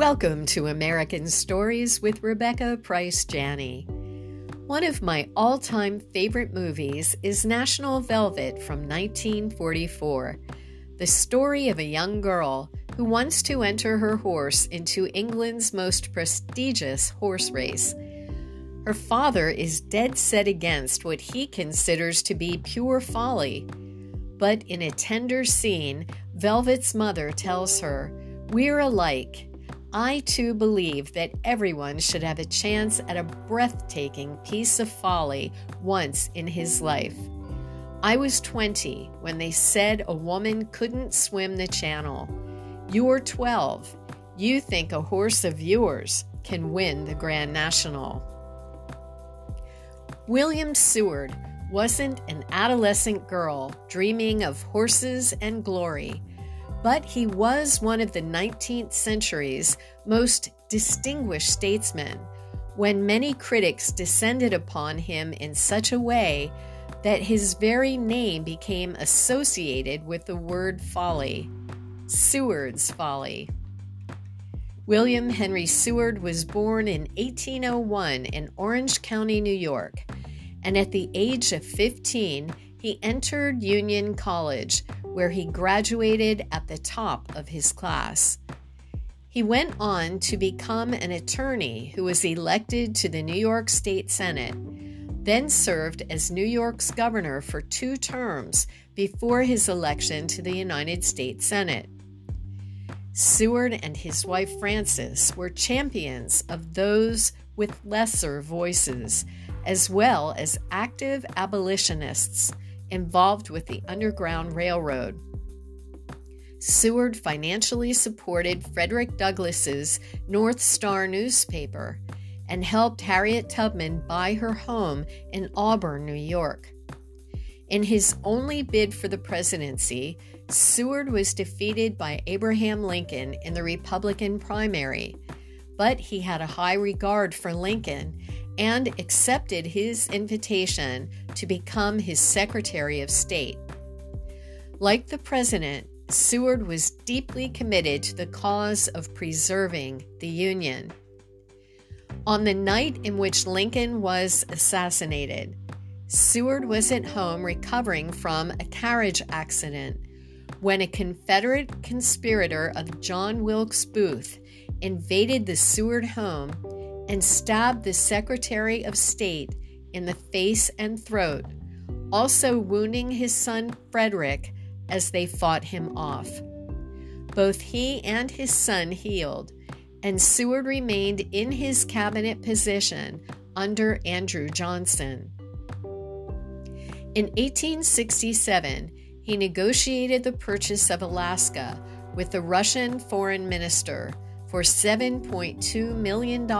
Welcome to American Stories with Rebecca Price Janney. One of my all time favorite movies is National Velvet from 1944, the story of a young girl who wants to enter her horse into England's most prestigious horse race. Her father is dead set against what he considers to be pure folly. But in a tender scene, Velvet's mother tells her, We're alike I too believe that everyone should have a chance at a breathtaking piece of folly once in his life. I was 20 when they said a woman couldn't swim the channel. You're 12. You think a horse of yours can win the Grand National. William Seward wasn't an adolescent girl dreaming of horses and glory but he was one of the 19th century's most distinguished statesmen when many critics descended upon him in such a way that his very name became associated with the word folly Seward's folly. William Henry Seward was born in 1801 in Orange County, New York, and at the age of 15, he entered Union College, where he graduated at the top of his class. He went on to become an attorney who was elected to the New York State Senate, then served as New York's governor for two terms before his election to the United States Senate. Seward and his wife Frances were champions of those with lesser voices, as well as active abolitionists involved with the Underground Railroad. Seward financially supported Frederick Douglass's North Star newspaper and helped Harriet Tubman buy her home in Auburn, New York. In his only bid for the presidency, Seward was defeated by Abraham Lincoln in the Republican primary, but he had a high regard for Lincoln and accepted his invitation to become his Secretary of State. Like the president, Seward was deeply committed to the cause of preserving the Union. On the night in which Lincoln was assassinated, Seward was at home recovering from a carriage accident when a Confederate conspirator of John Wilkes Booth invaded the Seward home and stabbed the Secretary of State in the face and throat, also wounding his son Frederick as they fought him off. Both he and his son healed, and Seward remained in his cabinet position under Andrew Johnson. In 1867, he negotiated the purchase of Alaska with the Russian foreign minister for $7.2 million,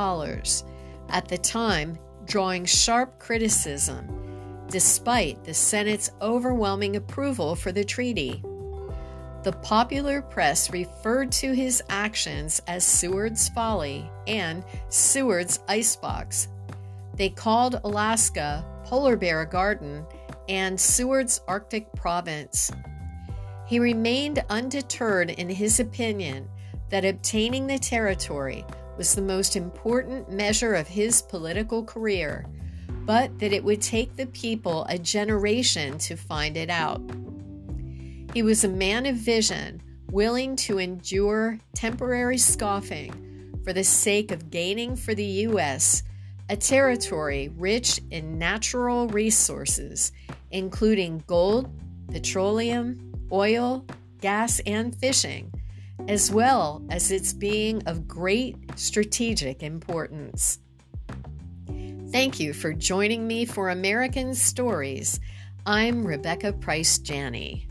at the time drawing sharp criticism, despite the Senate's overwhelming approval for the treaty. The popular press referred to his actions as Seward's Folly and Seward's Icebox. They called Alaska Polar Bear Garden and Seward's Arctic Province. He remained undeterred in his opinion that obtaining the territory was the most important measure of his political career, but that it would take the people a generation to find it out. He was a man of vision, willing to endure temporary scoffing for the sake of gaining for the U.S. a territory rich in natural resources, including gold, petroleum, oil, gas, and fishing as well as its being of great strategic importance. Thank you for joining me for American Stories. I'm Rebecca Price Janney.